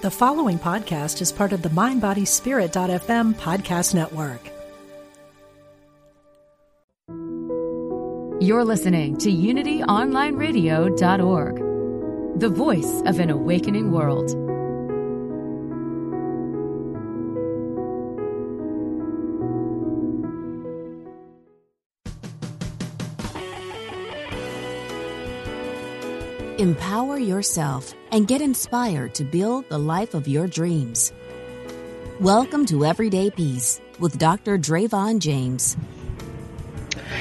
The following podcast is part of the MindBodySpirit.fm podcast network. You're listening to UnityOnlineRadio.org, the voice of an awakening world. Empower yourself and get inspired to build the life of your dreams. Welcome to Everyday Peace with Dr. Drayvon James.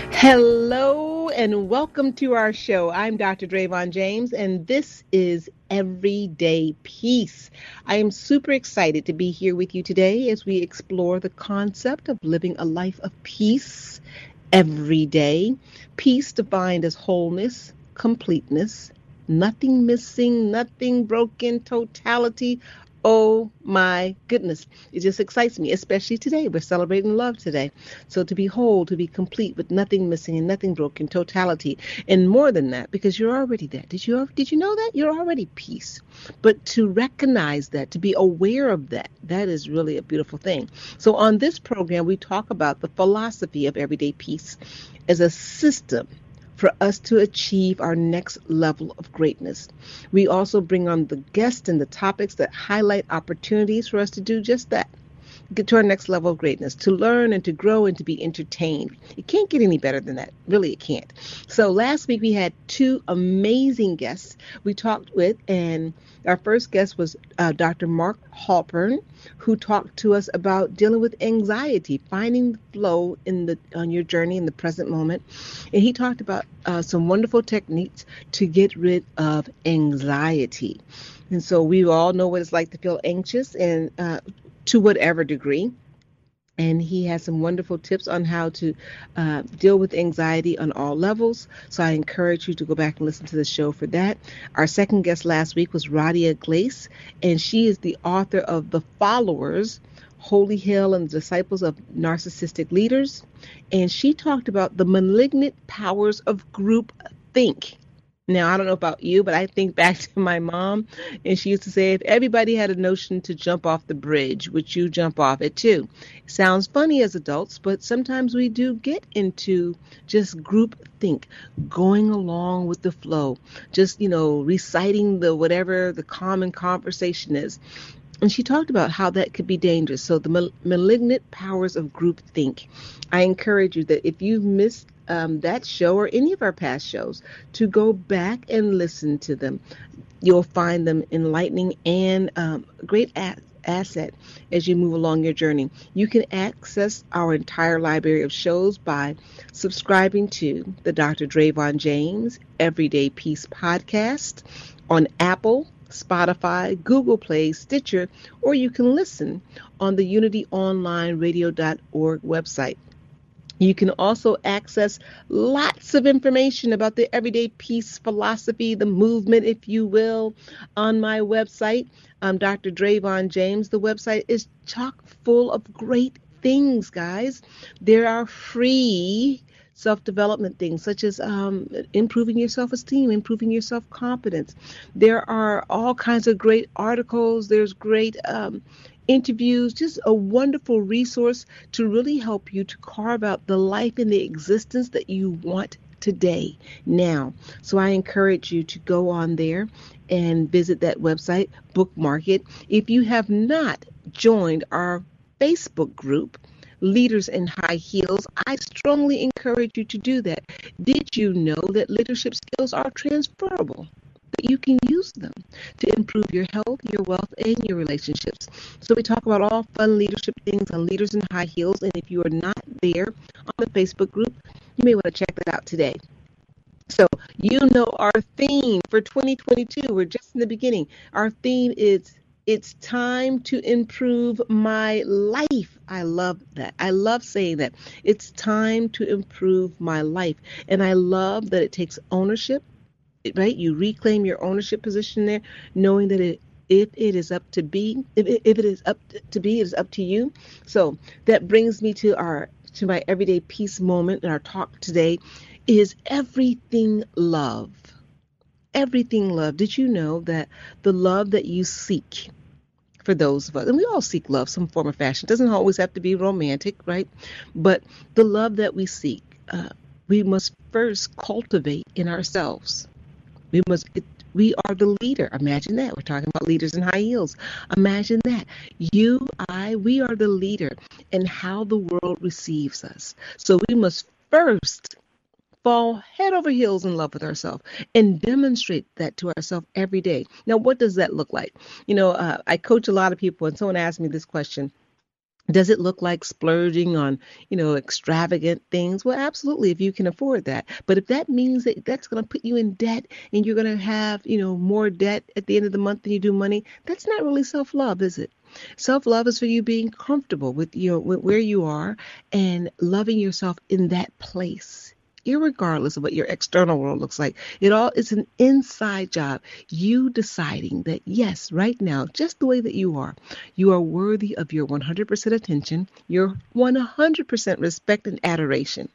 Hello and welcome to our show. I'm Dr. Drayvon James, and this is Everyday Peace. I am super excited to be here with you today as we explore the concept of living a life of peace every day. Peace defined as wholeness, completeness, nothing missing, nothing broken, totality. Oh my goodness. It just excites me, especially today. We're celebrating love today. So to be whole, to be complete with nothing missing and nothing broken, totality. And more than that, because you're already that. Did you did you know that? You're already peace. But to recognize that, to be aware of that, that is really a beautiful thing. So on this program, we talk about the philosophy of everyday peace as a system for us to achieve our next level of greatness. We also bring on the guests and the topics that highlight opportunities for us to do just that. Get to our next level of greatness, to learn and to grow and to be entertained. It can't get any better than that. Really, it can't. So, last week we had two amazing guests we talked with, and our first guest was uh, Dr. Mark Halpern, who talked to us about dealing with anxiety, finding the flow in the on your journey in the present moment, and he talked about uh, some wonderful techniques to get rid of anxiety. And so we all know what it's like to feel anxious and uh, to whatever degree and he has some wonderful tips on how to uh, deal with anxiety on all levels. So I encourage you to go back and listen to the show for that. Our second guest last week was Radia Glace, and she is the author of The Followers. Holy Hill and the Disciples of Narcissistic Leaders. And she talked about the malignant powers of group think. Now, I don't know about you, but I think back to my mom, and she used to say, if everybody had a notion to jump off the bridge, would you jump off it too? Sounds funny as adults, but sometimes we do get into just group think, going along with the flow, just, you know, reciting the whatever the common conversation is. And she talked about how that could be dangerous. So, the mal- malignant powers of group think. I encourage you that if you've missed um, that show or any of our past shows to go back and listen to them. You'll find them enlightening and um, great a- asset as you move along your journey. You can access our entire library of shows by subscribing to the Dr. Drayvon James Everyday Peace podcast on Apple, Spotify, Google Play, Stitcher, or you can listen on the UnityOnlineRadio.org website. You can also access lots of information about the everyday peace philosophy, the movement, if you will, on my website. Dr. Drayvon James. The website is chock full of great things, guys. There are free self development things such as um, improving your self esteem, improving your self confidence. There are all kinds of great articles, there's great um, interviews, just a wonderful resource to really help you to carve out the life and the existence that you want today, now. So I encourage you to go on there and visit that website, bookmark it. If you have not joined our Facebook group, Leaders in High Heels, I strongly encourage you to do that. Did you know that leadership skills are transferable? That you can use them to improve your health, your wealth, and your relationships. So we talk about all fun leadership things on Leaders in High Heels. And if you are not there on the Facebook group, you may want to check that out today. So you know our theme for 2022. We're just in the beginning. Our theme is it's time to improve my life. I love that. I love saying that. It's time to improve my life. And I love that it takes ownership right? You reclaim your ownership position there, knowing that it if it is up to be if it, if it is up to be it is up to you so that brings me to our to my everyday peace moment in our talk today is everything love everything love did you know that the love that you seek for those of us, and we all seek love, some form of fashion. It doesn't always have to be romantic, right? But the love that we seek, uh, we must first cultivate in ourselves. We must. We are the leader. Imagine that. We're talking about leaders in high heels. Imagine that. You, I, we are the leader in how the world receives us. So we must first fall head over heels in love with ourselves and demonstrate that to ourselves every day. Now, what does that look like? You know, uh, I coach a lot of people, and someone asked me this question does it look like splurging on, you know, extravagant things? Well, absolutely, if you can afford that. But if that means that that's going to put you in debt and you're going to have, you know, more debt at the end of the month than you do money, that's not really self love, is it? Self love is for you being comfortable with your with where you are and loving yourself in that place irregardless of what your external world looks like. It all is an inside job. You deciding that, yes, right now, just the way that you are, you are worthy of your 100% attention, your 100% respect and adoration.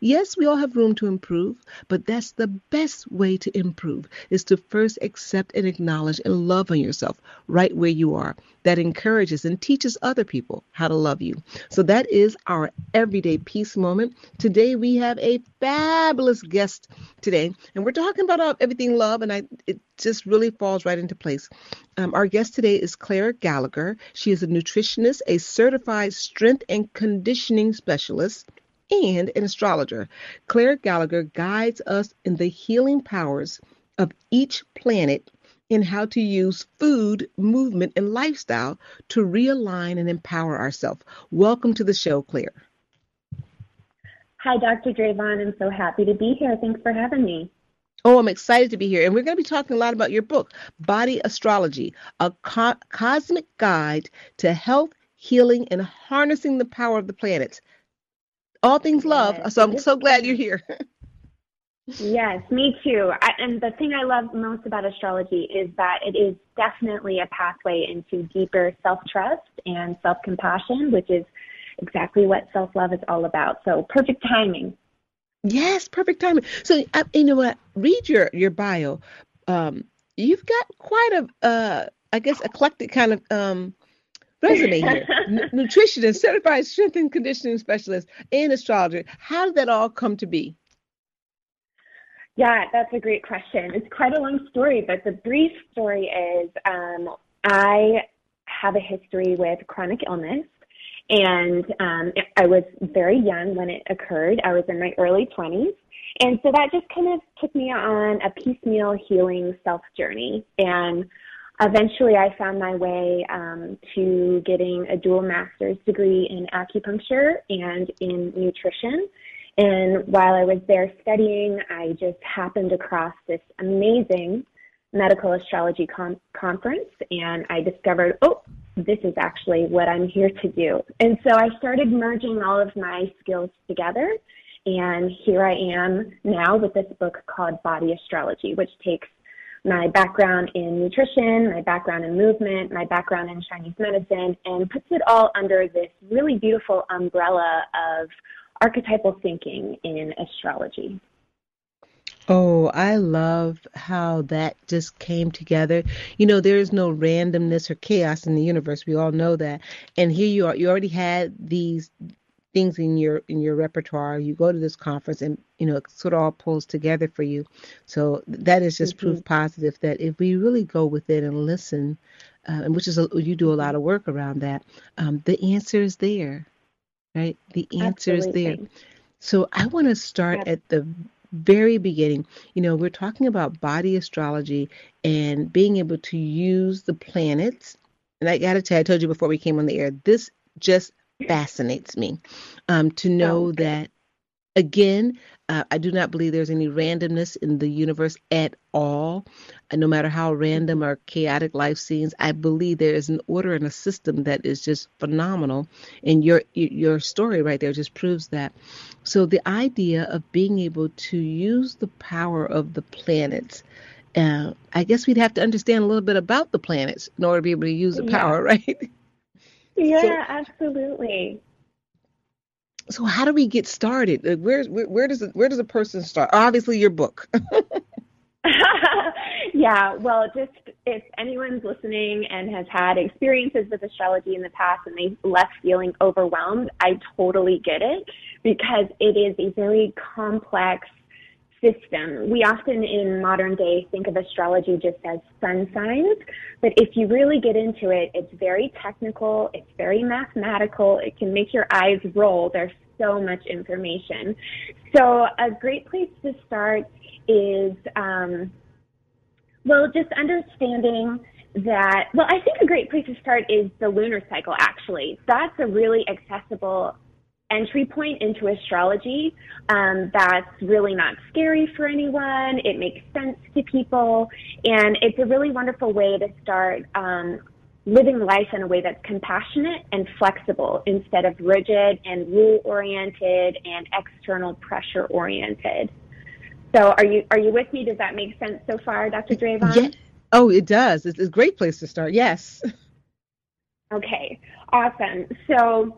Yes, we all have room to improve, but that's the best way to improve is to first accept and acknowledge and love on yourself right where you are. That encourages and teaches other people how to love you. So that is our everyday peace moment. Today we have a fabulous guest today, and we're talking about everything love, and I it just really falls right into place. Um, our guest today is Claire Gallagher. She is a nutritionist, a certified strength and conditioning specialist and an astrologer. Claire Gallagher guides us in the healing powers of each planet and how to use food, movement, and lifestyle to realign and empower ourselves. Welcome to the show, Claire. Hi, Dr. Drayvon. I'm so happy to be here. Thanks for having me. Oh, I'm excited to be here. And we're going to be talking a lot about your book, Body Astrology, a co- cosmic guide to health, healing, and harnessing the power of the planets all things love. Yes. So I'm so glad you're here. yes, me too. I, and the thing I love most about astrology is that it is definitely a pathway into deeper self trust and self compassion, which is exactly what self love is all about. So perfect timing. Yes, perfect timing. So uh, you know what? Read your your bio. Um, you've got quite a, uh, I guess, eclectic kind of um, resume here. N- nutritionist, certified strength and conditioning specialist, and astrologer. How did that all come to be? Yeah, that's a great question. It's quite a long story, but the brief story is um, I have a history with chronic illness, and um, I was very young when it occurred. I was in my early 20s. And so that just kind of took me on a piecemeal healing self journey. And eventually I found my way um, to getting a dual master's degree in acupuncture and in nutrition. And while I was there studying, I just happened across this amazing medical astrology com- conference, and I discovered, oh, this is actually what I'm here to do. And so I started merging all of my skills together. And here I am now with this book called Body Astrology, which takes my background in nutrition, my background in movement, my background in Chinese medicine, and puts it all under this really beautiful umbrella of archetypal thinking in astrology. Oh, I love how that just came together. You know, there is no randomness or chaos in the universe. We all know that. And here you are. You already had these things in your in your repertoire. You go to this conference, and you know it sort of all pulls together for you. So that is just mm-hmm. proof positive that if we really go within and listen, uh, and which is a, you do a lot of work around that, um, the answer is there, right? The answer Absolutely. is there. So I want to start yep. at the very beginning. You know, we're talking about body astrology and being able to use the planets. And I got to tell you, I told you before we came on the air, this just fascinates me um, to know that again uh, i do not believe there's any randomness in the universe at all. And no matter how random or chaotic life seems i believe there is an order and a system that is just phenomenal. And your your story right there just proves that. So the idea of being able to use the power of the planets uh, I guess we'd have to understand a little bit about the planets in order to be able to use the yeah. power, right? Yeah, so, absolutely. So how do we get started? Where, where, where does where does a person start? Obviously, your book. yeah, well, just if anyone's listening and has had experiences with astrology in the past and they left feeling overwhelmed, I totally get it because it is a very complex system. We often in modern day think of astrology just as sun signs, but if you really get into it, it's very technical, it's very mathematical, it can make your eyes roll. There's so much information. So a great place to start is, um, well, just understanding that, well, I think a great place to start is the lunar cycle, actually. That's a really accessible entry point into astrology um, that's really not scary for anyone. It makes sense to people, and it's a really wonderful way to start um, living life in a way that's compassionate and flexible instead of rigid and rule oriented and external pressure oriented. So, are you are you with me? Does that make sense so far, Dr. Drayvon? Yeah. Oh, it does. It's a great place to start. Yes. Okay. Awesome. So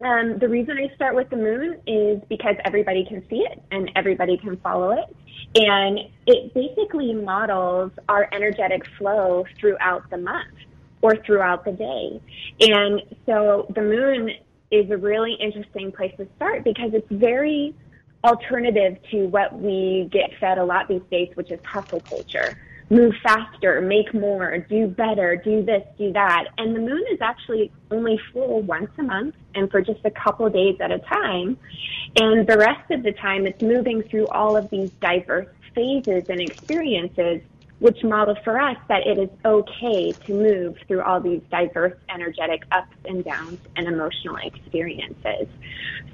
um, the reason I start with the moon is because everybody can see it and everybody can follow it. And it basically models our energetic flow throughout the month or throughout the day. And so the moon is a really interesting place to start because it's very alternative to what we get fed a lot these days, which is hustle culture move faster, make more, do better, do this, do that. And the moon is actually only full once a month and for just a couple days at a time. And the rest of the time, it's moving through all of these diverse phases and experiences, which model for us that it is okay to move through all these diverse energetic ups and downs and emotional experiences.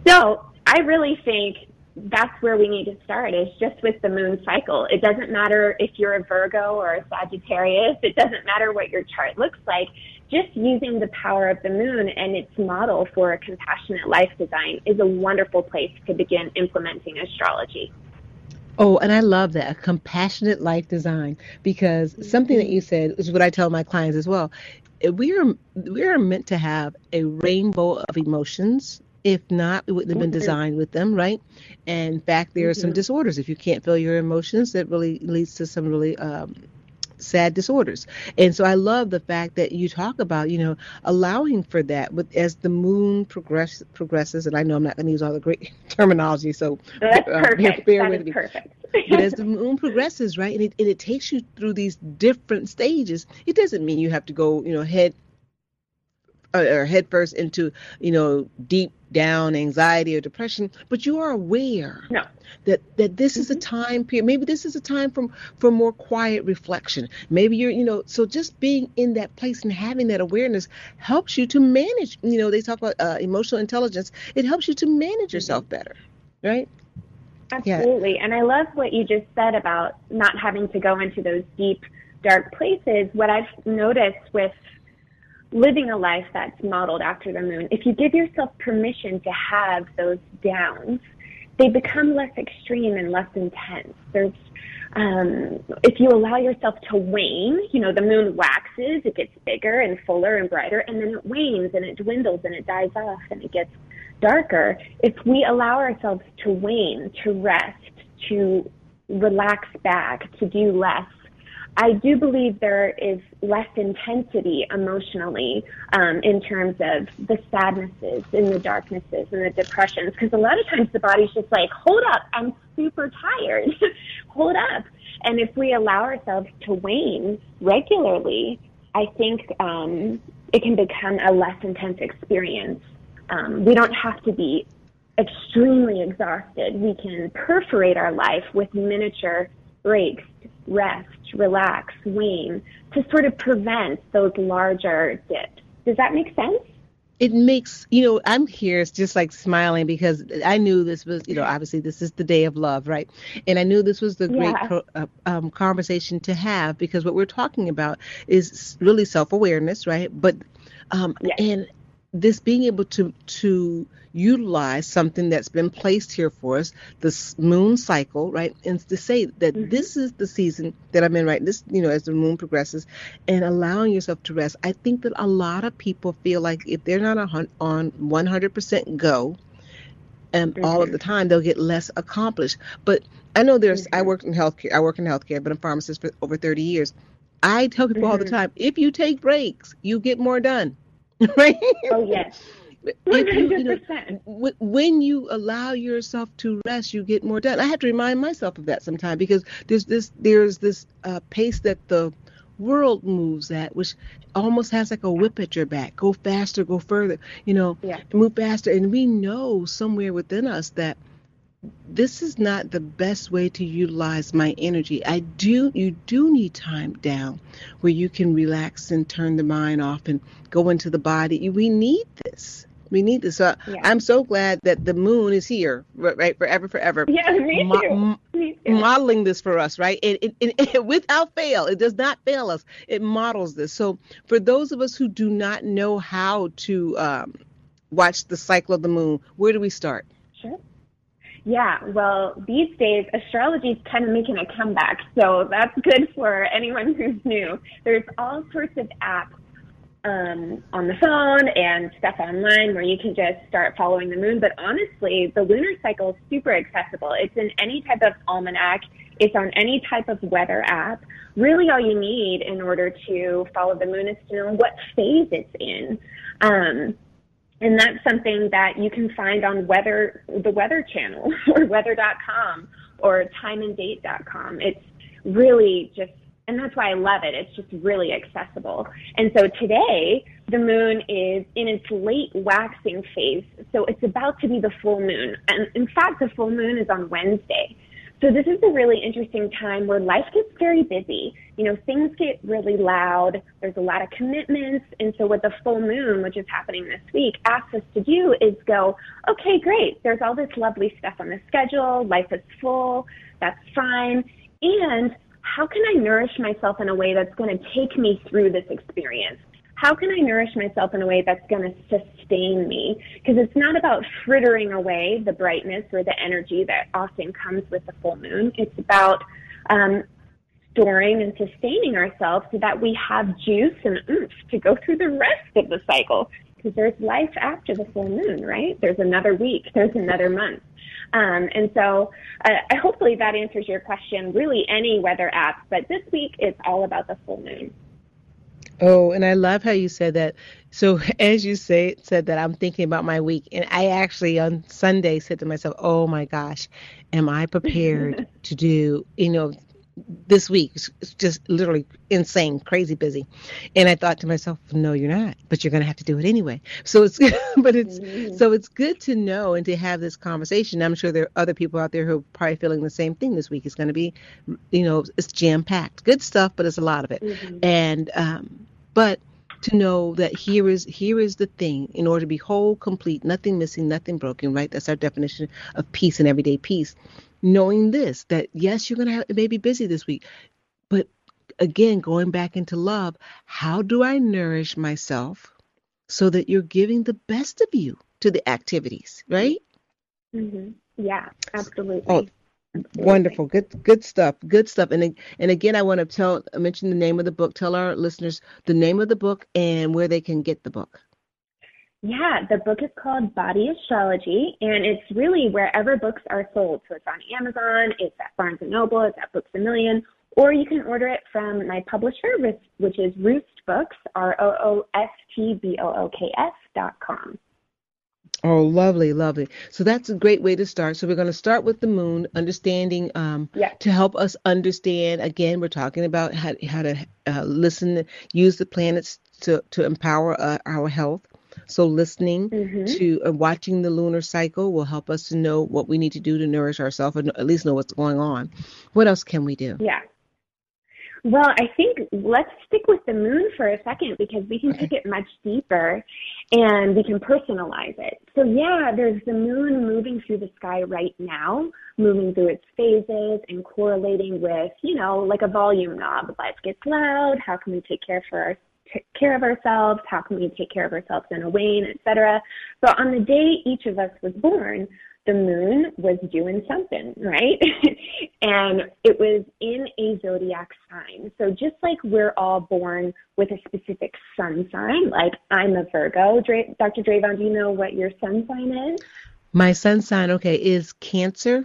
So I really think that's where we need to start is just with the moon cycle. It doesn't matter if you're a Virgo or a Sagittarius. It doesn't matter what your chart looks like. Just using the power of the moon and its model for a compassionate life design is a wonderful place to begin implementing astrology. Oh, and I love that a compassionate life design because something that mm-hmm. you said is what I tell my clients as well. We are we are meant to have a rainbow of emotions if not, it wouldn't have been mm-hmm. designed with them, right? And in fact, there are mm-hmm. some disorders. If you can't feel your emotions, that really leads to some really um, sad disorders. And so I love the fact that you talk about, you know, allowing for that with as the moon progress progresses. And I know I'm not going to use all the great terminology, so that's uh, perfect. Bear, bear with me. Perfect. but as the moon progresses, right, and it, and it takes you through these different stages, it doesn't mean you have to go, you know, head or head first into, you know, deep down anxiety or depression, but you are aware no. that that this mm-hmm. is a mm-hmm. time period. Maybe this is a time from for more quiet reflection. Maybe you're, you know, so just being in that place and having that awareness helps you to manage. You know, they talk about uh, emotional intelligence. It helps you to manage mm-hmm. yourself better, right? Absolutely. Yeah. And I love what you just said about not having to go into those deep, dark places. What I've noticed with living a life that's modeled after the moon, if you give yourself permission to have those downs, they become less extreme and less intense. There's um, if you allow yourself to wane, you know, the moon waxes, it gets bigger and fuller and brighter, and then it wanes and it dwindles and it dies off and it gets darker. If we allow ourselves to wane, to rest, to relax back, to do less, I do believe there is less intensity emotionally um, in terms of the sadnesses and the darknesses and the depressions. Because a lot of times the body's just like, hold up, I'm super tired. hold up. And if we allow ourselves to wane regularly, I think um, it can become a less intense experience. Um, we don't have to be extremely exhausted. We can perforate our life with miniature breaks rest, relax, wane to sort of prevent those larger dips. Does that make sense? It makes, you know, I'm here it's just like smiling because I knew this was, you know, obviously this is the day of love, right? And I knew this was the great yeah. uh, um, conversation to have because what we're talking about is really self awareness, right? But, um, yes. and this being able to, to, utilize something that's been placed here for us, the moon cycle, right? And to say that mm-hmm. this is the season that I'm in, right? This, you know, as the moon progresses and allowing yourself to rest. I think that a lot of people feel like if they're not on 100% go, and mm-hmm. all of the mm-hmm. time they'll get less accomplished. But I know there's mm-hmm. I work in healthcare. I work in healthcare, but I'm a pharmacist for over 30 years. I tell people all the mm-hmm. time, if you take breaks, you get more done. right? Oh yes. You, you know, when you allow yourself to rest, you get more done. I have to remind myself of that sometimes because there's this there's this uh, pace that the world moves at, which almost has like a whip at your back. Go faster, go further, you know, yeah. move faster. And we know somewhere within us that this is not the best way to utilize my energy. I do you do need time down where you can relax and turn the mind off and go into the body. We need this. We need this. So yeah. I'm so glad that the moon is here, right, forever, forever. Yeah, me too. Me too. Modeling this for us, right? And, and, and, without fail, it does not fail us. It models this. So for those of us who do not know how to um, watch the cycle of the moon, where do we start? Sure. Yeah, well, these days astrology is kind of making a comeback, so that's good for anyone who's new. There's all sorts of apps um, on the phone and stuff online where you can just start following the moon. But honestly, the lunar cycle is super accessible. It's in any type of almanac. It's on any type of weather app. Really, all you need in order to follow the moon is to know what phase it's in. Um, and that's something that you can find on weather, the Weather Channel, or weather.com, or timeanddate.com. It's really just and that's why I love it. It's just really accessible. And so today, the moon is in its late waxing phase. So it's about to be the full moon. And in fact, the full moon is on Wednesday. So this is a really interesting time where life gets very busy. You know, things get really loud. There's a lot of commitments. And so what the full moon, which is happening this week, asks us to do is go, okay, great. There's all this lovely stuff on the schedule. Life is full. That's fine. And how can I nourish myself in a way that's going to take me through this experience? How can I nourish myself in a way that's going to sustain me? Because it's not about frittering away the brightness or the energy that often comes with the full moon. It's about um, storing and sustaining ourselves so that we have juice and oomph to go through the rest of the cycle. Because there's life after the full moon, right? There's another week, there's another month. Um, and so uh, hopefully that answers your question, really any weather app, but this week it's all about the full moon. Oh, and I love how you said that. So as you say said that, I'm thinking about my week, and I actually on Sunday said to myself, "Oh my gosh, am I prepared to do you know this week. It's just literally insane crazy busy. And i thought to myself no you're not but you're going to have to do it anyway. So it's but it's mm-hmm. so it's good to know and to have this conversation. I'm sure there are other people out there who are probably feeling the same thing this week. It's going to be you know it's jam packed good stuff but it's a lot of it. Mm-hmm. and um but to know that here is here is the thing. In order to be whole complete nothing missing nothing broken right? That's our definition of peace and everyday peace knowing this that yes, you're going to have it may be busy this week, but again, going back into love, how do I nourish myself so that you're giving the best of you to the activities, right? Mm-hmm. Yeah, absolutely. Oh, Absolutely. Wonderful, good, good stuff, good stuff. And and again, I want to tell, mention the name of the book. Tell our listeners the name of the book and where they can get the book. Yeah, the book is called Body Astrology, and it's really wherever books are sold. So it's on Amazon, it's at Barnes and Noble, it's at Books a Million, or you can order it from my publisher, which is Roost Books, R O O S T B O O K S dot com. Oh, lovely, lovely. So that's a great way to start. So we're going to start with the moon, understanding um, yeah. to help us understand. Again, we're talking about how, how to uh, listen, use the planets to, to empower uh, our health. So listening mm-hmm. to uh, watching the lunar cycle will help us to know what we need to do to nourish ourselves, and at least know what's going on. What else can we do? Yeah. Well, I think let's stick with the moon for a second because we can okay. take it much deeper and we can personalize it. So, yeah, there's the moon moving through the sky right now, moving through its phases and correlating with, you know, like a volume knob. Life gets loud. How can we take care for our, take care of ourselves? How can we take care of ourselves in a wane, etc. But on the day each of us was born, the moon was doing something, right? and it was in a zodiac sign. So just like we're all born with a specific sun sign, like I'm a Virgo. Dr. Drayvon, do you know what your sun sign is? My sun sign, okay, is Cancer.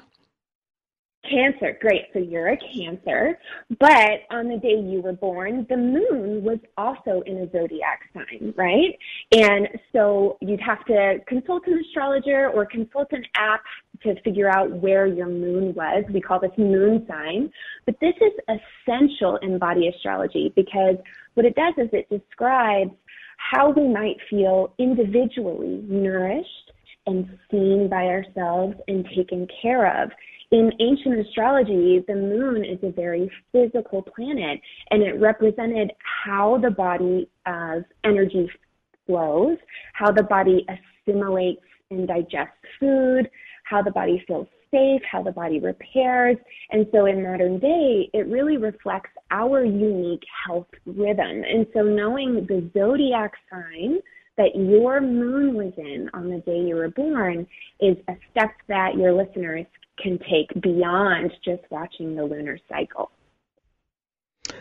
Cancer, great. So you're a Cancer, but on the day you were born, the moon was also in a zodiac sign, right? And so you'd have to consult an astrologer or consult an app to figure out where your moon was. We call this moon sign. But this is essential in body astrology because what it does is it describes how we might feel individually nourished and seen by ourselves and taken care of in ancient astrology, the moon is a very physical planet, and it represented how the body of energy flows, how the body assimilates and digests food, how the body feels safe, how the body repairs. And so in modern day, it really reflects our unique health rhythm. And so knowing the zodiac sign that your moon was in on the day you were born is a step that your listeners can take beyond just watching the lunar cycle.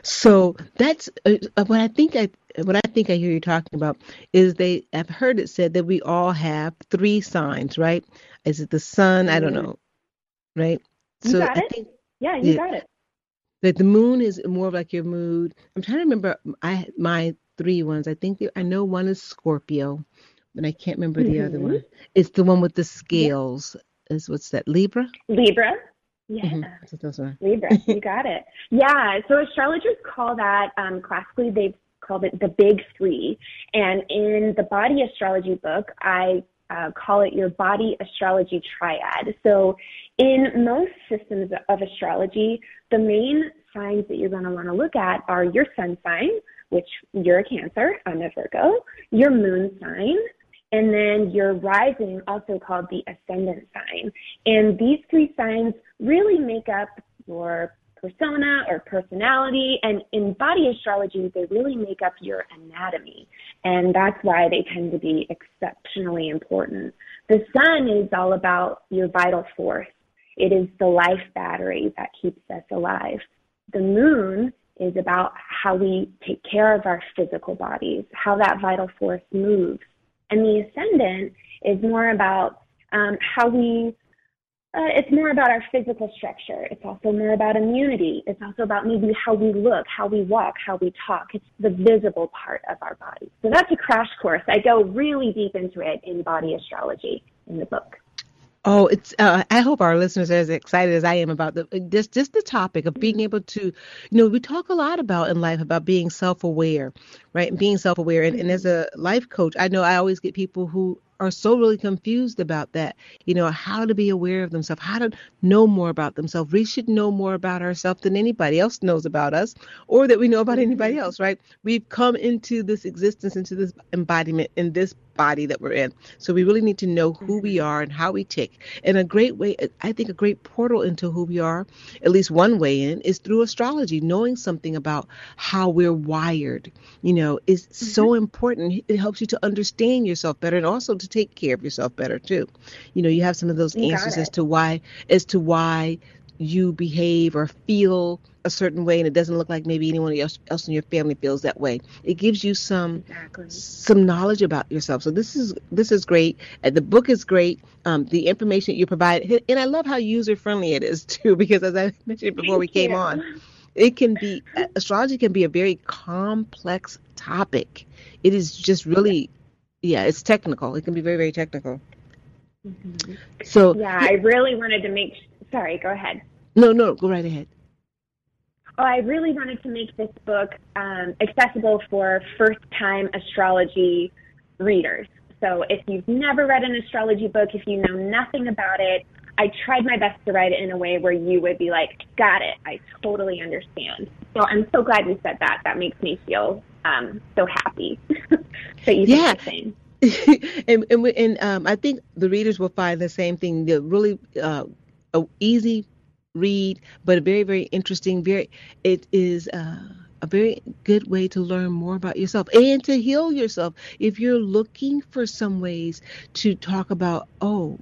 So that's uh, what I think. I what I think I hear you talking about is they. I've heard it said that we all have three signs, right? Is it the sun? I don't mm-hmm. know, right? You so got I it. Think, yeah, you yeah, got it. That the moon is more of like your mood. I'm trying to remember. I my three ones. I think I know one is Scorpio, but I can't remember the mm-hmm. other one. It's the one with the scales is what's that Libra? Libra. Yeah. Mm-hmm. Libra. You got it. Yeah. So astrologers call that um, classically they've called it the big three. And in the body astrology book, I uh, call it your body astrology triad. So in most systems of astrology, the main signs that you're going to want to look at are your sun sign, which you're a Cancer, I'm a Virgo, your moon sign, and then your rising, also called the ascendant sign. And these three signs really make up your persona or personality. And in body astrology, they really make up your anatomy. And that's why they tend to be exceptionally important. The sun is all about your vital force. It is the life battery that keeps us alive. The moon is about how we take care of our physical bodies, how that vital force moves. And the ascendant is more about um, how we, uh, it's more about our physical structure. It's also more about immunity. It's also about maybe how we look, how we walk, how we talk. It's the visible part of our body. So that's a crash course. I go really deep into it in body astrology in the book. Oh, it's. Uh, I hope our listeners are as excited as I am about the just just the topic of being able to, you know, we talk a lot about in life about being self-aware, right? And being self-aware. And, and as a life coach, I know I always get people who are so really confused about that. You know, how to be aware of themselves, how to know more about themselves. We should know more about ourselves than anybody else knows about us or that we know about anybody mm-hmm. else, right? We've come into this existence, into this embodiment in this body that we're in. So we really need to know who we mm-hmm. are and how we tick. And a great way, I think a great portal into who we are, at least one way in, is through astrology. Knowing something about how we're wired, you know, is mm-hmm. so important. It helps you to understand yourself better and also to take care of yourself better too. You know, you have some of those you answers as to why as to why you behave or feel a certain way and it doesn't look like maybe anyone else, else in your family feels that way it gives you some exactly. some knowledge about yourself so this is this is great uh, the book is great um, the information you provide and i love how user friendly it is too because as i mentioned before Thank we came you. on it can be astrology can be a very complex topic it is just really yeah it's technical it can be very very technical mm-hmm. so yeah i really wanted to make sorry, go ahead. No, no, go right ahead. Oh, I really wanted to make this book um, accessible for first time astrology readers. So if you've never read an astrology book, if you know nothing about it, I tried my best to write it in a way where you would be like, got it, I totally understand. So I'm so glad you said that. That makes me feel um, so happy that you yeah. think the same. and and, and um, I think the readers will find the same thing. The really uh, a easy read, but a very very interesting. Very it is. Uh, a very good way to learn more about yourself and to heal yourself. If you're looking for some ways to talk about, oh,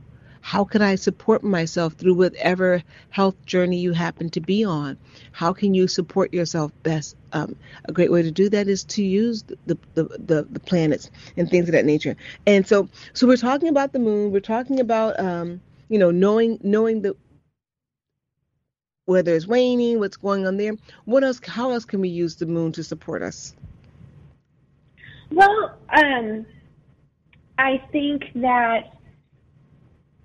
How can I support myself through whatever health journey you happen to be on? How can you support yourself best? Um, a great way to do that is to use the, the, the, the, planets and things of that nature. And so, so we're talking about the moon. We're talking about, um, you know, knowing knowing the whether it's waning, what's going on there. What else? How else can we use the moon to support us? Well, um, I think that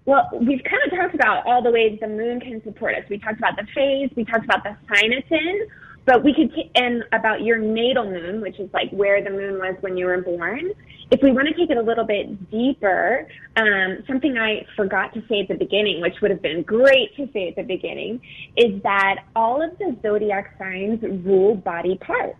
well, we've kind of talked about all the ways the moon can support us. We talked about the phase, we talked about the signaton, but we could, t- and about your natal moon, which is like where the moon was when you were born. If we want to take it a little bit deeper, um, something I forgot to say at the beginning, which would have been great to say at the beginning, is that all of the zodiac signs rule body parts.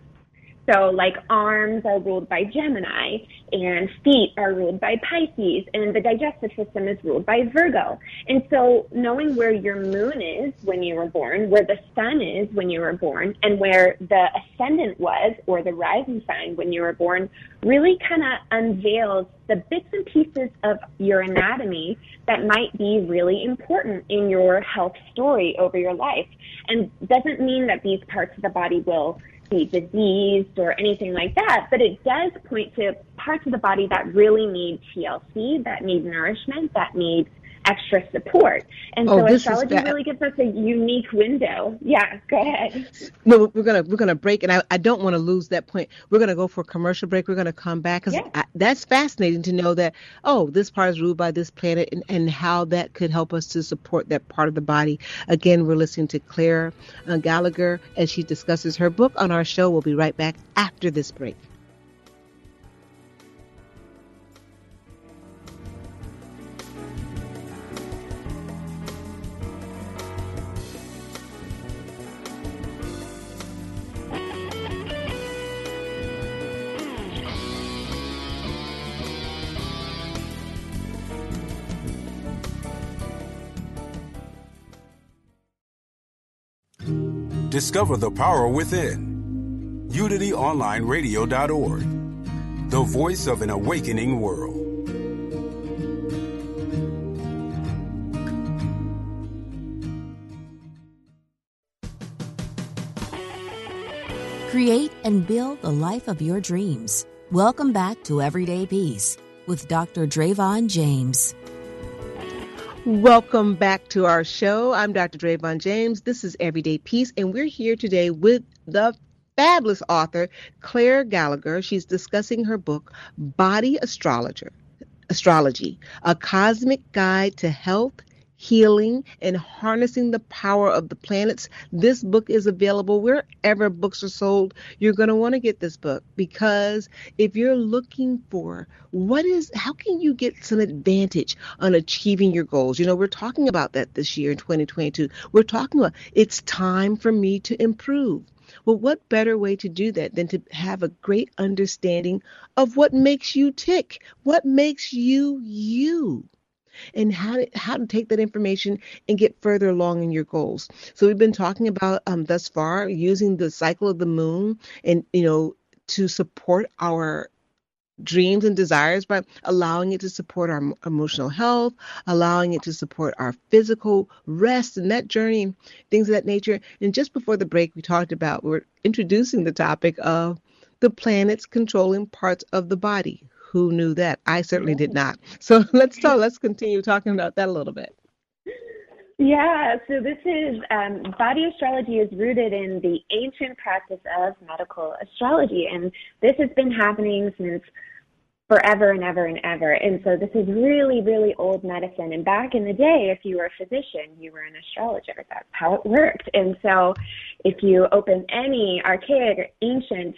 So, like arms are ruled by Gemini, and feet are ruled by Pisces, and the digestive system is ruled by Virgo. And so, knowing where your moon is when you were born, where the sun is when you were born, and where the ascendant was, or the rising sign when you were born, really kind of unveils the bits and pieces of your anatomy that might be really important in your health story over your life. And doesn't mean that these parts of the body will be diseased or anything like that, but it does point to parts of the body that really need TLC, that need nourishment, that need extra support. And oh, so astrology really gives us a unique window. Yeah, go ahead. No, we're gonna we're gonna break, and I, I don't want to lose that point. We're gonna go for a commercial break. We're gonna come back because yeah. that's fascinating to know that oh, this part is ruled by this planet, and, and how that could help us to support that part of the body. Again, we're listening to Claire uh, Gallagher as she discusses her book on our show. We'll be right back after this break. Discover the power within. UnityOnlineRadio.org, the voice of an awakening world. Create and build the life of your dreams. Welcome back to Everyday Peace with Dr. Drayvon James. Welcome back to our show. I'm Dr. Drayvon James. This is Everyday Peace, and we're here today with the fabulous author Claire Gallagher. She's discussing her book, Body Astrologer, Astrology, a cosmic guide to health, healing, and harnessing the power of the planets. This book is available wherever books are sold. You're going to want to get this book because if you're looking for what is, how can you get some advantage on achieving your goals? You know, we're talking about that this year in 2022. We're talking about it's time for me to improve. Well, what better way to do that than to have a great understanding of what makes you tick? What makes you you? And how to, how to take that information and get further along in your goals. So we've been talking about um, thus far using the cycle of the moon and you know to support our dreams and desires by allowing it to support our emotional health, allowing it to support our physical rest and that journey, things of that nature. And just before the break, we talked about we're introducing the topic of the planets controlling parts of the body. Who knew that? I certainly did not. So let's talk. Let's continue talking about that a little bit. Yeah, so this is um, body astrology is rooted in the ancient practice of medical astrology, and this has been happening since forever and ever and ever. And so this is really, really old medicine. And back in the day, if you were a physician, you were an astrologer. That's how it worked. And so if you open any archaic, or ancient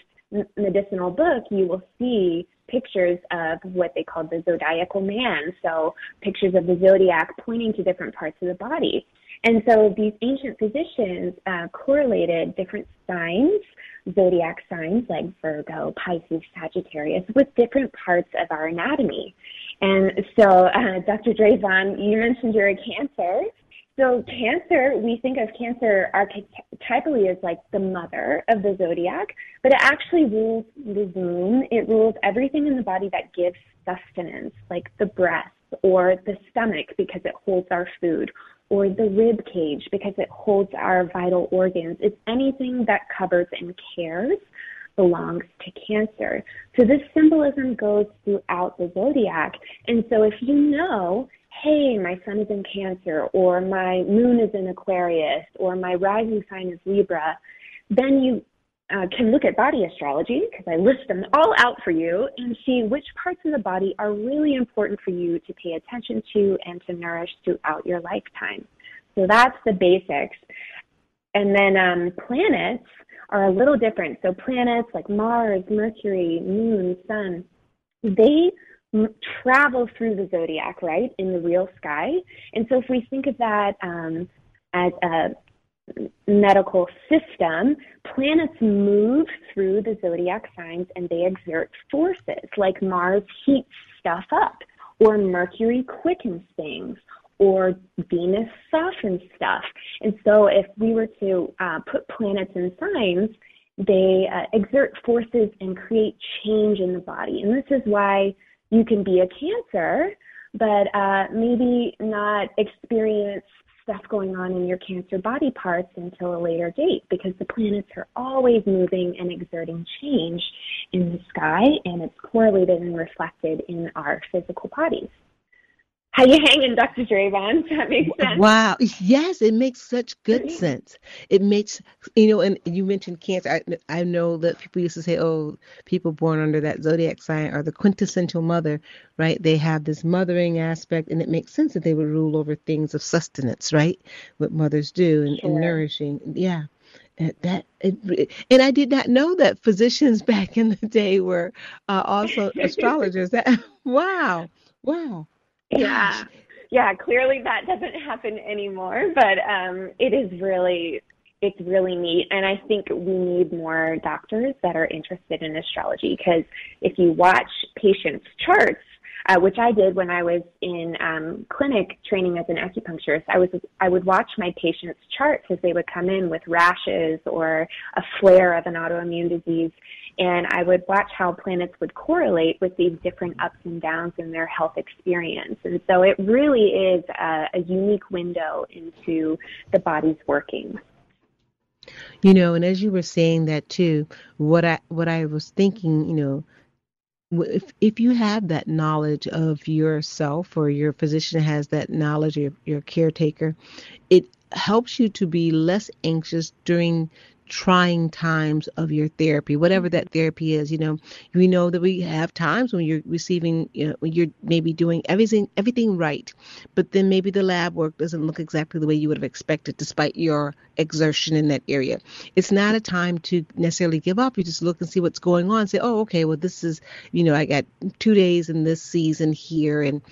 medicinal book, you will see pictures of what they called the zodiacal man. So pictures of the zodiac pointing to different parts of the body. And so these ancient physicians uh, correlated different signs, zodiac signs like Virgo, Pisces, Sagittarius, with different parts of our anatomy. And so, uh, Dr. Drayvon, you mentioned you're a Cancer. So Cancer, we think of Cancer archetypally as like the mother of the zodiac, but it actually rules the womb. It rules everything in the body that gives sustenance, like the breast, or the stomach because it holds our food, or the rib cage because it holds our vital organs. It's anything that covers and cares belongs to Cancer. So this symbolism goes throughout the zodiac. And so if you know, hey, my sun is in Cancer, or my moon is in Aquarius, or my rising sign is Libra, then you uh, can look at body astrology because I list them all out for you and see which parts of the body are really important for you to pay attention to and to nourish throughout your lifetime. So that's the basics. And then um, planets are a little different. So planets like Mars, Mercury, Moon, Sun, they travel through the zodiac, right, in the real sky. And so if we think of that um, as a medical system, planets move through the zodiac signs and they exert forces, like Mars heats stuff up, or Mercury quickens things, or Venus softens stuff. And so, if we were to uh, put planets in signs, they uh, exert forces and create change in the body. And this is why you can be a Cancer, but uh, maybe not experience stuff going on in your Cancer body parts until a later date because the planets are always moving and exerting change in the sky, and it's correlated and reflected in our physical bodies. How you hanging, Dr. Does that make sense? Wow. Yes, it makes such good sense. It makes, you know, and you mentioned cancer. I, I know that people used to say, oh, people born under that zodiac sign are the quintessential mother, right? They have this mothering aspect, and it makes sense that they would rule over things of sustenance, right? What mothers do and, sure. and nourishing. Yeah. That it, and I did not know that physicians back in the day were uh, also astrologers. That wow, wow yeah. Yeah clearly that doesn't happen anymore but um it is really it's really neat and i think we need more doctors that are interested in astrology because if you watch patients charts uh, which I did when I was in um, clinic training as an acupuncturist. I was I would watch my patients' charts as they would come in with rashes or a flare of an autoimmune disease, and I would watch how planets would correlate with these different ups and downs in their health experience. And so it really is a, a unique window into the body's working. You know, and as you were saying that too, what I what I was thinking, you know, if if you have that knowledge of yourself or your physician has that knowledge, your your caretaker, it helps you to be less anxious during trying times of your therapy, whatever that mm-hmm. therapy is. You know, we know that we have times when you're receiving, you know, when you're maybe doing everything everything right, but then maybe the lab work doesn't look exactly the way you would have expected, despite your exertion in that area. It's not a time to necessarily give up. You just look and see what's going on. Say, oh, okay, well, this is, you know, I got two days in this season here, and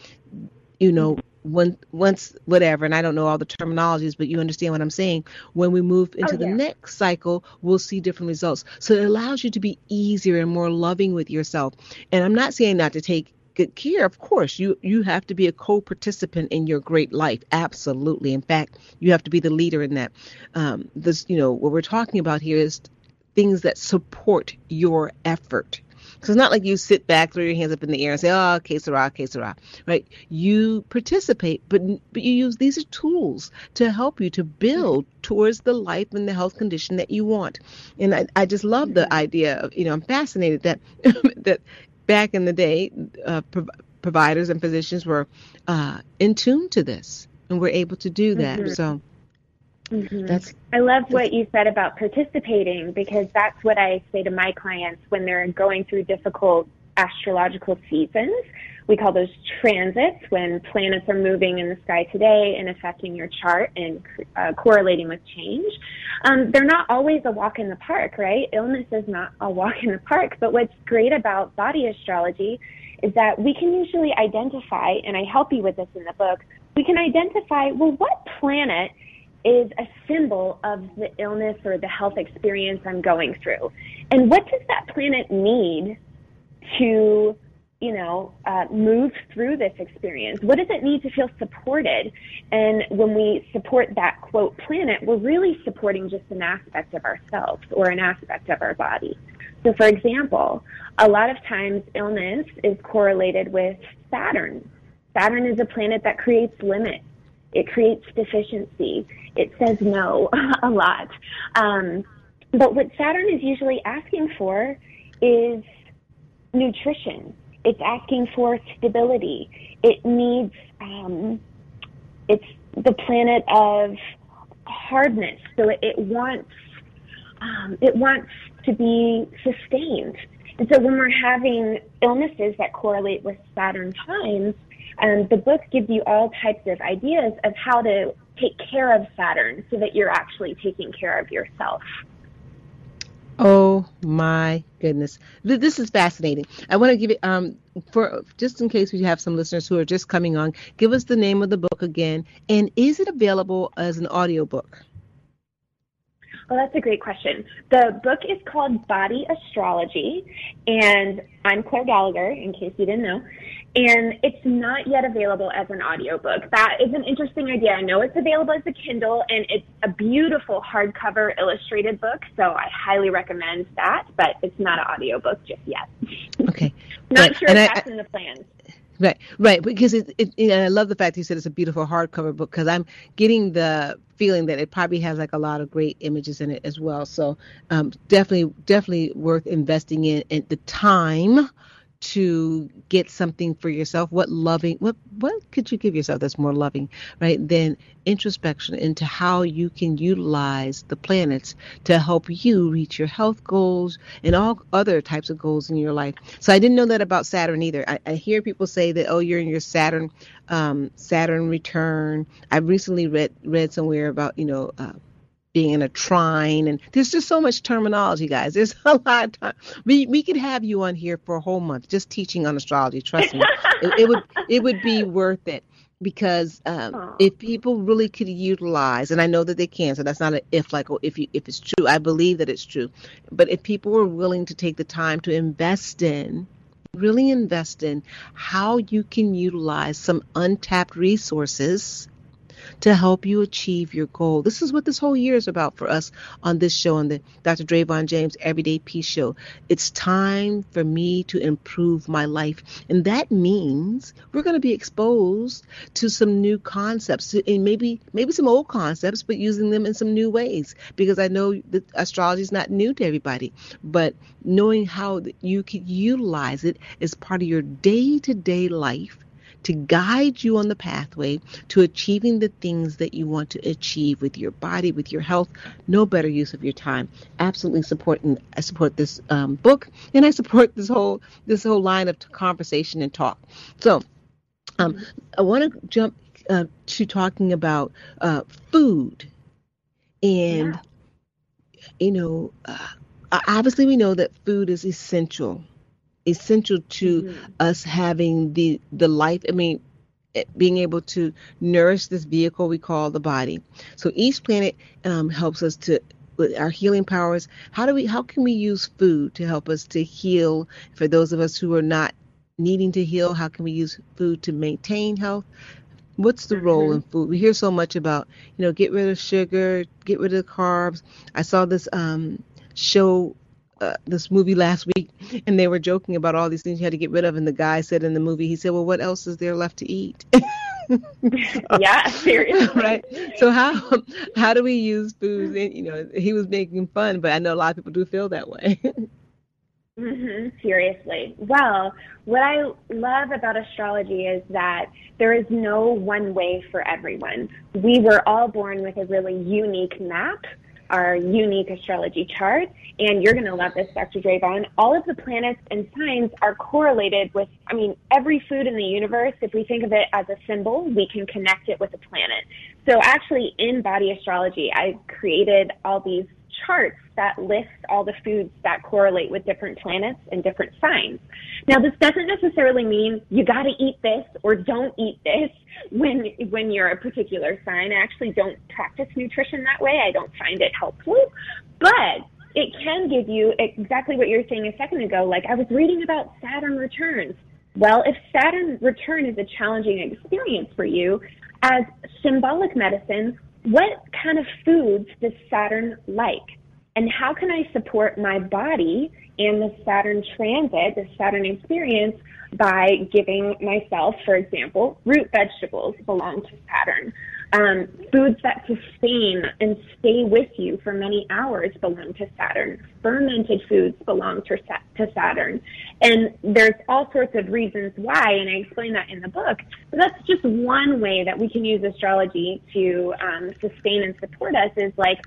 you know when once whatever and i don't know all the terminologies but you understand what i'm saying. When we move into oh, yeah. the next cycle we'll see different results. So it allows you to be easier and more loving with yourself. And i'm not saying not to take good care of course you you have to be a co-participant in your great life. Absolutely. In fact you have to be the leader in that. Um, this you know what we're talking about here is things that support your effort so it's not like you sit back, throw your hands up in the air, and say, "Oh, que sera, que sera," right? You participate, but but you use these are tools to help you to build towards the life and the health condition that you want. And I, I just love the idea of you know I'm fascinated that that back in the day, uh, pro- providers and physicians were uh, in tune to this and were able to do that. Mm-hmm. So Mm-hmm. That's I love what you said about participating because that's what I say to my clients when they're going through difficult astrological seasons. We call those transits when planets are moving in the sky today and affecting your chart and uh, correlating with change. Um, they're not always a walk in the park, right? Illness is not a walk in the park. But what's great about body astrology is that we can usually identify, and I help you with this in the book, we can identify, well, what planet is a symbol of the illness or the health experience I'm going through. And what does that planet need to, you know, uh, move through this experience? What does it need to feel supported? And when we support that quote planet, we're really supporting just an aspect of ourselves or an aspect of our body. So, for example, a lot of times illness is correlated with Saturn Saturn is a planet that creates limits. It creates deficiency. It says no a lot. Um, but what Saturn is usually asking for is nutrition. It's asking for stability. It needs, um, it's the planet of hardness. So it, it wants, um, it wants to be sustained. And so when we're having illnesses that correlate with Saturn times, um, the book gives you all types of ideas of how to take care of Saturn so that you're actually taking care of yourself. Oh my goodness, this is fascinating. I want to give it um for just in case we have some listeners who are just coming on. Give us the name of the book again, and is it available as an audiobook? Well, that's a great question. The book is called Body Astrology, and I'm Claire Gallagher, in case you didn't know and it's not yet available as an audiobook. That is an interesting idea. I know it's available as a Kindle and it's a beautiful hardcover illustrated book, so I highly recommend that, but it's not an audiobook just yet. Okay. not right. sure and if I, that's in the plans. Right, right. Because it, it, I love the fact you said it's a beautiful hardcover book because I'm getting the feeling that it probably has like a lot of great images in it as well. So um, definitely, definitely worth investing in at the time to get something for yourself what loving what what could you give yourself that's more loving right than introspection into how you can utilize the planets to help you reach your health goals and all other types of goals in your life? So i didn't know that about saturn either. I, I hear people say that oh you're in your saturn um, saturn return. I've recently read read somewhere about you know uh, being in a trine and there's just so much terminology guys. There's a lot of time. We we could have you on here for a whole month just teaching on astrology. Trust me it, it, would it would be worth it because um, if people really could utilize and i know that they can so that's not an if like oh, if you if it's true i believe that it's true but if people were willing to take the time to invest in really invest in how you can utilize some untapped resources to help you achieve your goal. This is what this whole year is about for us on this show, on the Dr. Drayvon James Everyday Peace Show. It's time for me to improve my life. And that means we're going to be exposed to some new concepts and maybe maybe some old concepts, but using them in some new ways. Because I know that astrology is not new to everybody, but knowing how you can utilize it as part of your day-to-day life to guide you on the pathway to achieving the things that you want to achieve with your body, with your health. No better use of your time. Absolutely support and I support this um, book, and I support this whole this whole line of conversation and talk. So, um, I want to jump uh, to talking about uh, food, and yeah. you know, uh, obviously we know that food is essential essential to mm-hmm. us having the the life. I mean, eh, being able to nourish this vehicle we call the body. So each planet um, helps us to with our healing powers. How do we? How can we use food to help us to heal? For those of us who are not needing to heal, how can we use food to maintain health? What's the role mm-hmm. in food? We hear so much about, you know, get rid of sugar, get rid of carbs. I saw this um, show uh, this movie last week, and they were joking about all these things you had to get rid of. And the guy said in the movie, he said, "Well, what else is there left to eat?" yeah, seriously. right. So how how do we use food? And, you know, he was making fun, but I know a lot of people do feel that way. Mm-hmm, seriously. Well, what I love about astrology is that there is no one way for everyone. We were all born with a really unique map our unique astrology chart. And you're going to love this, Dr. Drayvon. All of the planets and signs are correlated with, I mean, every food in the universe. If we think of it as a symbol, we can connect it with a planet. So actually, in body astrology, I created all these charts that list all the foods that correlate with different planets and different signs. Now, this doesn't necessarily mean you got to eat this or don't eat this when when you're a particular sign. I actually don't practice nutrition that way. I don't find it helpful, but it can give you exactly what you were saying a second ago. Like I was reading about Saturn returns. Well, if Saturn return is a challenging experience for you, as symbolic medicine, what kind of foods does Saturn like? And how can I support my body and the Saturn transit, the Saturn experience, by giving myself, for example, root vegetables belong to Saturn. Um, foods that sustain and stay with you for many hours belong to Saturn. Fermented foods belong to, to Saturn. And there's all sorts of reasons why, and I explain that in the book. But that's just one way that we can use astrology to um, sustain and support us is like,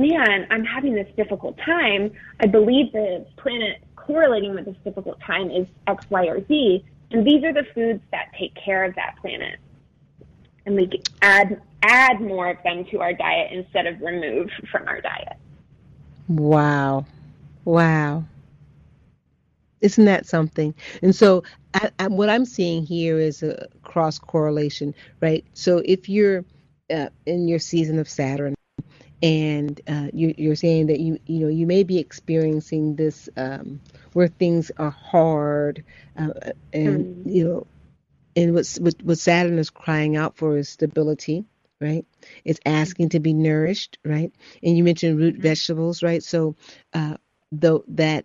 man, I'm having this difficult time. I believe the planet correlating with this difficult time is X, Y, or Z. And these are the foods that take care of that planet. And we add add more of them to our diet instead of remove from our diet. Wow. Wow. Isn't that something? And so, I, I, what I'm seeing here is a cross correlation, right? So, if you're uh, in your season of Saturn, and uh, you, are saying that you you know you may be experiencing this um, where things are hard, uh, and mm. you know, and what, what what Saturn is crying out for is stability, right? It's asking to be nourished, right? And you mentioned root mm-hmm. vegetables, right? So, uh, though that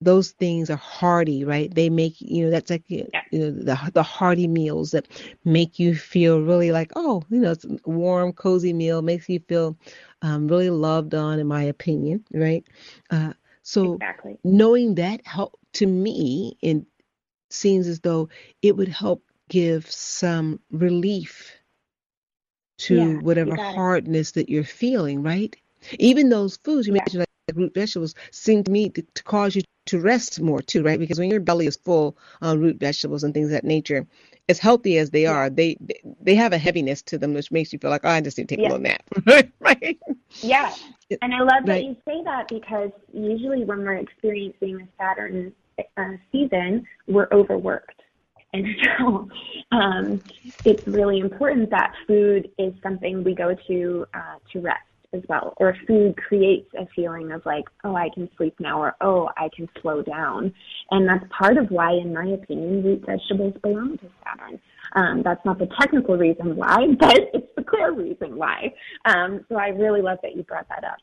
those things are hearty, right? They make you know that's like you know the the hearty meals that make you feel really like oh you know it's a warm cozy meal makes you feel um, really loved on in my opinion, right? Uh, so exactly. knowing that help to me it seems as though it would help give some relief to yeah, whatever hardness that you're feeling, right? Even those foods you yeah. mentioned, like root vegetables, seem to me to, to, cause you to rest more too, right? Because when your belly is full on root vegetables and things of that nature, as healthy as they are, they they have a heaviness to them, which makes you feel like, oh, I just need to take a little nap, right? Yeah, and I love that you say that because usually when we're experiencing a Saturn uh, season, we're overworked. And so um, it's really important that food is something we go to uh, to rest as well. Or food creates a feeling of like, oh, I can sleep now, or oh, I can slow down. And that's part of why, in my opinion, root vegetables belong to Saturn. Um, that's not the technical reason why, but it's the clear reason why. Um, so I really love that you brought that up.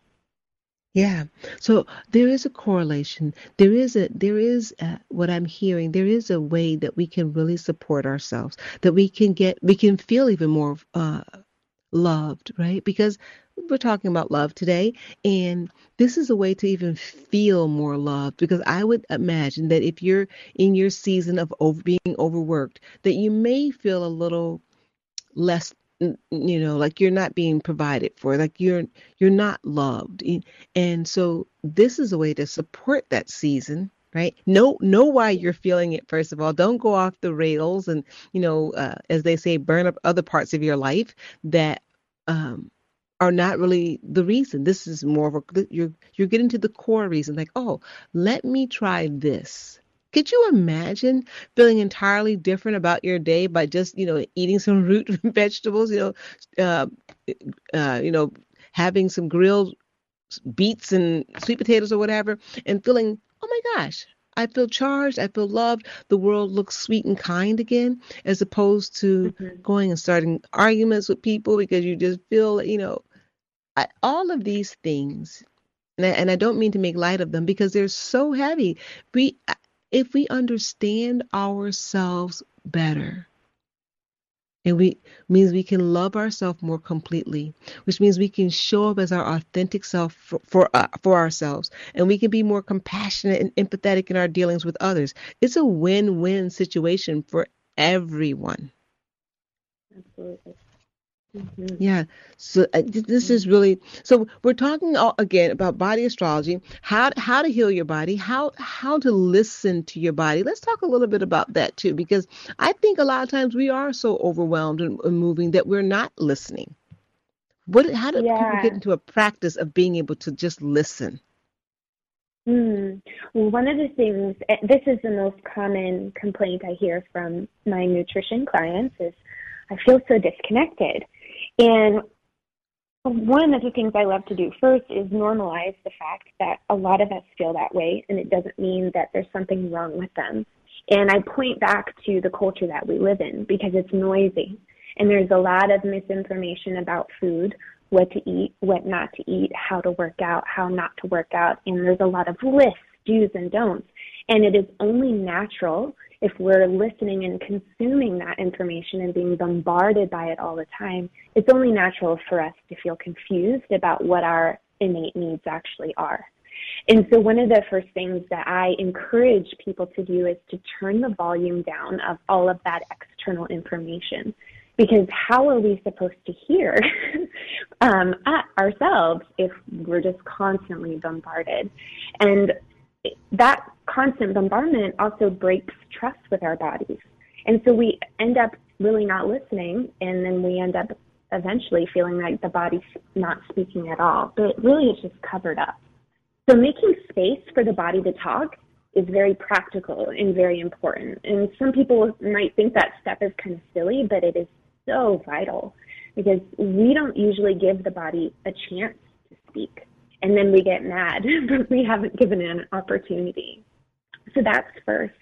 Yeah. So there is a correlation. There is a there is a, what I'm hearing. There is a way that we can really support ourselves. That we can get we can feel even more uh, loved, right? Because we're talking about love today and this is a way to even feel more loved because i would imagine that if you're in your season of over, being overworked that you may feel a little less you know like you're not being provided for like you're you're not loved. And so this is a way to support that season right? Know know why you're feeling it first of all. Don't go off the rails and you know uh, as they say burn up other parts of your life that um are not really the reason. This is more of a you're you're getting to the core reason. Like, oh, let me try this. Could you imagine feeling entirely different about your day by just you know eating some root vegetables? You know, uh, uh, you know, having some grilled beets and sweet potatoes or whatever, and feeling, oh my gosh, I feel charged. I feel loved. The world looks sweet and kind again, as opposed to mm-hmm. going and starting arguments with people because you just feel, you know, I, all of these things. And I, and I don't mean to make light of them because they're so heavy. We, if we understand ourselves better, and we means we can love ourselves more completely which means we can show up as our authentic self for for, uh, for ourselves. And we can be more compassionate and empathetic in our dealings with others. It's a win-win situation for everyone. Absolutely Mm-hmm. Yeah. So uh, this is really so we're talking all, again about body astrology, how how to heal your body, how how to listen to your body. Let's talk a little bit about that too because I think a lot of times we are so overwhelmed and, and moving that we're not listening. What how do yeah. people get into a practice of being able to just listen? Mm. Well, one of the things, eh, this is the most common complaint I hear from my nutrition clients is I feel so disconnected. And one of the things I love to do first is normalize the fact that a lot of us feel that way, and it doesn't mean that there's something wrong with them. And I point back to the culture that we live in because it's noisy. And there's a lot of misinformation about food what to eat, what not to eat, how to work out, how not to work out. And there's a lot of lists, do's and don'ts. And it is only natural if we're listening and consuming that information and being bombarded by it all the time, it's only natural for us to feel confused about what our innate needs actually are. And so, one of the first things that I encourage people to do is to turn the volume down of all of that external information. Because how are we supposed to hear um, ourselves if we're just constantly bombarded? And that constant bombardment also breaks trust with our bodies. And so we end up really not listening, and then we end up eventually feeling like the body's not speaking at all. But really, it's just covered up. So making space for the body to talk is very practical and very important. And some people might think that step is kind of silly, but it is so vital because we don't usually give the body a chance to speak. And then we get mad but we haven't given it an opportunity. So that's first.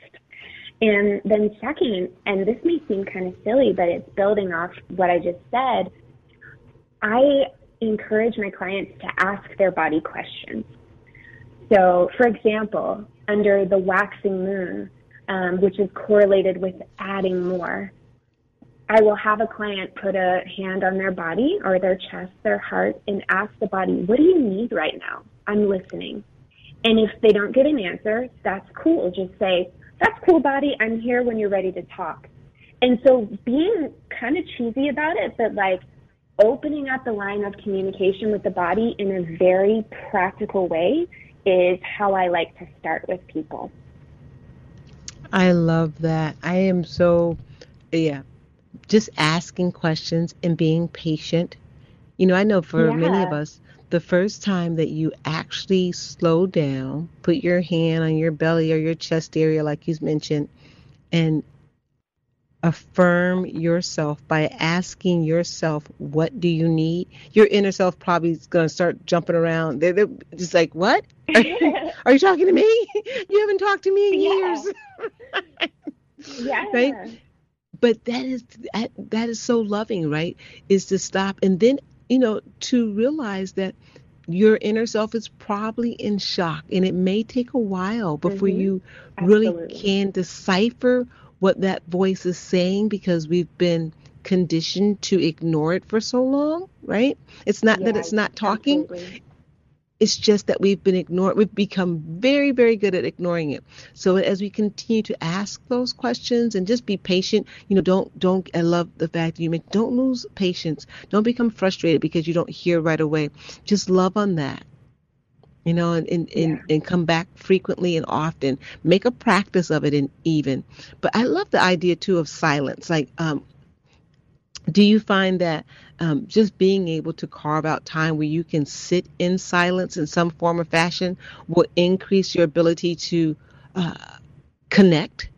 And then second, and this may seem kind of silly, but it's building off what I just said. I encourage my clients to ask their body questions. So, for example, under the waxing moon, um, which is correlated with adding more, I will have a client put a hand on their body or their chest, their heart, and ask the body, What do you need right now? I'm listening. And if they don't get an answer, that's cool. Just say, That's cool, body. I'm here when you're ready to talk. And so being kind of cheesy about it, but like opening up the line of communication with the body in a very practical way is how I like to start with people. I love that. I am so, yeah, just asking questions and being patient. You know, I know for yeah. many of us, the first time that you actually slow down, put your hand on your belly or your chest area, like you mentioned, and affirm yourself by asking yourself, what do you need? Your inner self probably is going to start jumping around. They're, they're just like, what? Are you, are you talking to me? You haven't talked to me in yeah. years. yeah. Right? But that is that is so loving, right? Is to stop and then, you know, to realize that your inner self is probably in shock and it may take a while before mm-hmm. you really Absolutely. can decipher what that voice is saying because we've been conditioned to ignore it for so long, right? It's not yeah, that it's not talking. Absolutely. It's just that we've been ignored. We've become very, very good at ignoring it. So as we continue to ask those questions and just be patient, you know, don't don't. I love the fact that you make. Don't lose patience. Don't become frustrated because you don't hear right away. Just love on that you know, and, and, yeah. and, and, come back frequently and often. Make a practice of it and even. But I love the idea too of silence. Like, um, do you find that um, just being able to carve out time where you can sit in silence in some form or fashion will increase your ability to uh, connect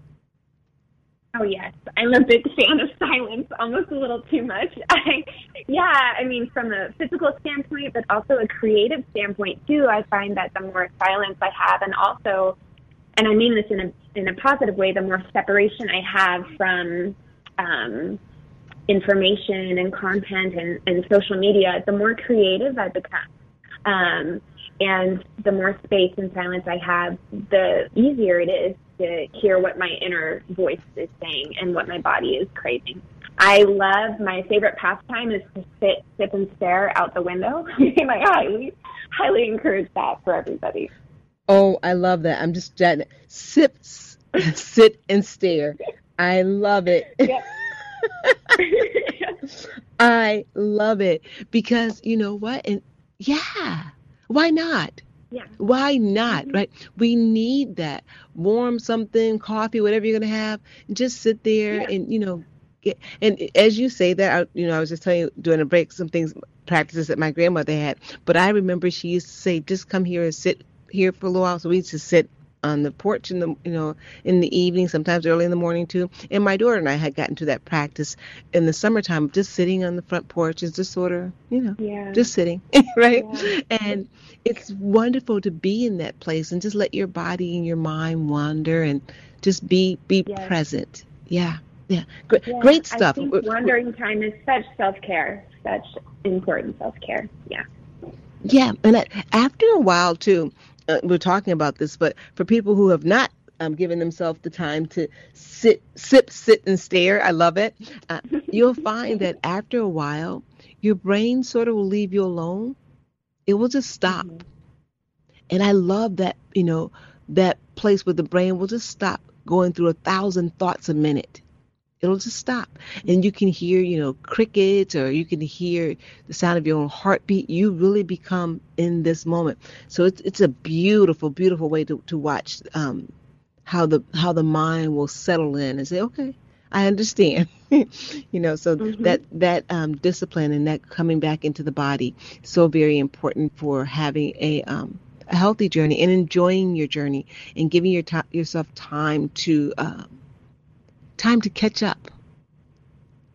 Oh yes, I'm a big fan of silence, almost a little too much. I, yeah, I mean, from a physical standpoint, but also a creative standpoint too. I find that the more silence I have, and also, and I mean this in a in a positive way, the more separation I have from um, information and content and, and social media, the more creative I become. Um, and the more space and silence I have, the easier it is to hear what my inner voice is saying and what my body is craving. I love my favorite pastime is to sit, sip, and stare out the window. I highly, highly encourage that for everybody. Oh, I love that. I'm just sip, sit, and stare. I love it. Yep. I love it because you know what? And yeah, why not? Yeah. Why not? Mm-hmm. Right? We need that. Warm something, coffee, whatever you're gonna have, just sit there yeah. and you know get. And as you say that, I, you know, I was just telling you during a break some things practices that my grandmother had. But I remember she used to say, just come here and sit here for a little while. So we used to sit on the porch in the you know in the evening, sometimes early in the morning too. And my daughter and I had gotten to that practice in the summertime, just sitting on the front porch and just sort of you know yeah. just sitting, right? Yeah. And it's wonderful to be in that place and just let your body and your mind wander and just be be yes. present. Yeah. Yeah, great, yeah, great stuff. I think wandering time is such self care, such important self care. Yeah. Yeah, and after a while too, uh, we're talking about this, but for people who have not um, given themselves the time to sit, sip, sit, and stare, I love it. Uh, you'll find that after a while, your brain sort of will leave you alone. It will just stop. Mm-hmm. And I love that, you know, that place where the brain will just stop going through a thousand thoughts a minute it'll just stop. And you can hear you know crickets or you can hear the sound of your own heartbeat. You really become in this moment. So it's it's a beautiful beautiful way to, to watch um, how the how the mind will settle in and say okay i understand. You know so mm-hmm. that that um, discipline and that coming back into the body so very important for having a um, a healthy journey and enjoying your journey and giving your t- yourself time to um, time to catch up,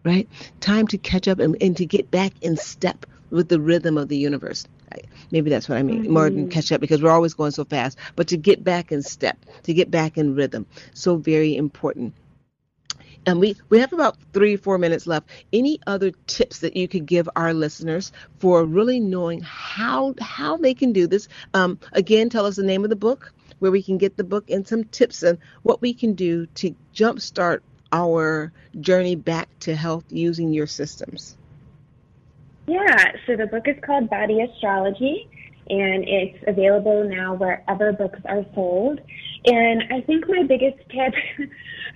right? Time to catch up and, and to get back in step with the rhythm of the universe. Maybe that's what I mean, mm-hmm. more than catch up because we're always going so fast, but to get back in step, to get back in rhythm. So very important. And we, we have about three, four minutes left. Any other tips that you could give our listeners for really knowing how how they can do this? Um, again, tell us the name of the book, where we can get the book, and some tips and what we can do to jumpstart our journey back to health using your systems? Yeah, so the book is called Body Astrology, and it's available now wherever books are sold. And I think my biggest tip,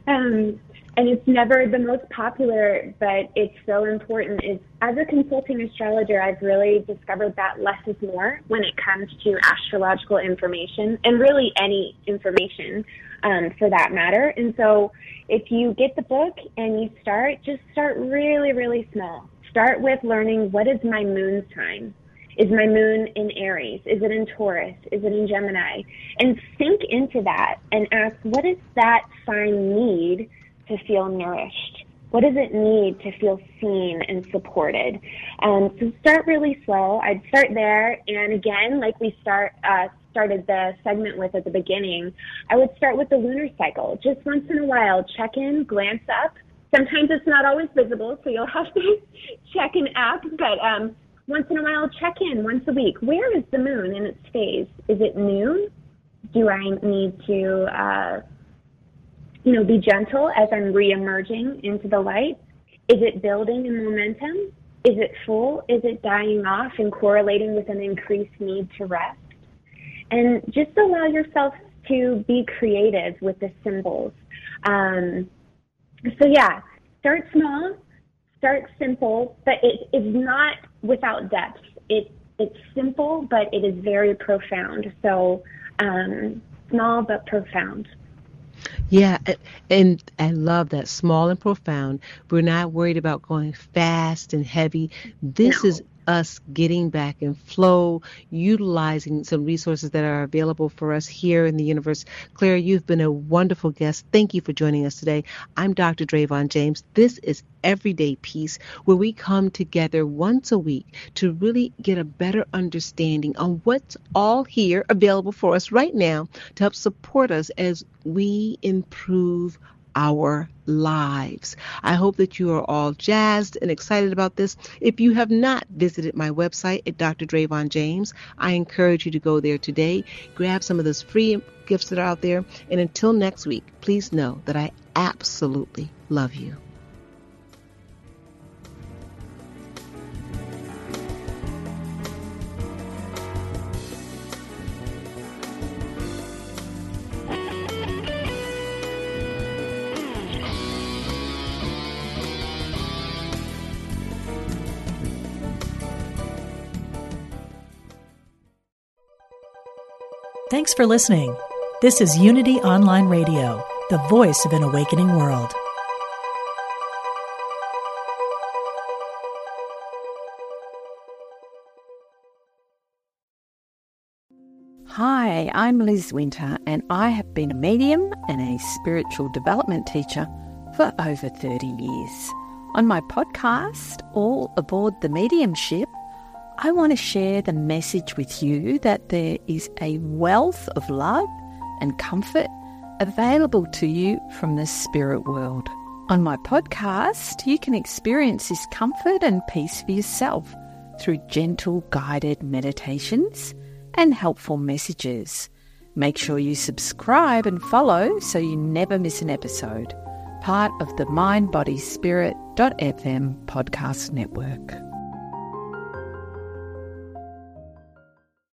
um, and it's never the most popular, but it's so important, is as a consulting astrologer, I've really discovered that less is more when it comes to astrological information and really any information um, for that matter. And so if you get the book and you start, just start really, really small. Start with learning what is my moon sign? Is my moon in Aries? Is it in Taurus? Is it in Gemini? And sink into that and ask, what does that sign need to feel nourished? What does it need to feel seen and supported? Um, so start really slow. I'd start there. And again, like we start, uh, started the segment with at the beginning, I would start with the lunar cycle. Just once in a while, check in, glance up. Sometimes it's not always visible, so you'll have to check an app, but um, once in a while, check in once a week. Where is the moon in its phase? Is it noon? Do I need to, uh, you know, be gentle as I'm re-emerging into the light? Is it building in momentum? Is it full? Is it dying off and correlating with an increased need to rest? And just allow yourself to be creative with the symbols. Um, so yeah, start small, start simple, but it is not without depth. It it's simple, but it is very profound. So um, small but profound. Yeah, and I love that small and profound. We're not worried about going fast and heavy. This no. is us getting back in flow, utilizing some resources that are available for us here in the universe. Claire, you've been a wonderful guest. Thank you for joining us today. I'm Dr. Drayvon James. This is Everyday Peace, where we come together once a week to really get a better understanding on what's all here available for us right now to help support us as we improve our lives. I hope that you are all jazzed and excited about this. If you have not visited my website at Dr. Drayvon James, I encourage you to go there today, grab some of those free gifts that are out there, and until next week, please know that I absolutely love you. Thanks for listening. This is Unity Online Radio, the voice of an awakening world. Hi, I'm Liz Winter, and I have been a medium and a spiritual development teacher for over 30 years. On my podcast, All Aboard the Mediumship, I want to share the message with you that there is a wealth of love and comfort available to you from the spirit world. On my podcast, you can experience this comfort and peace for yourself through gentle guided meditations and helpful messages. Make sure you subscribe and follow so you never miss an episode. Part of the mindbodyspirit.fm podcast network.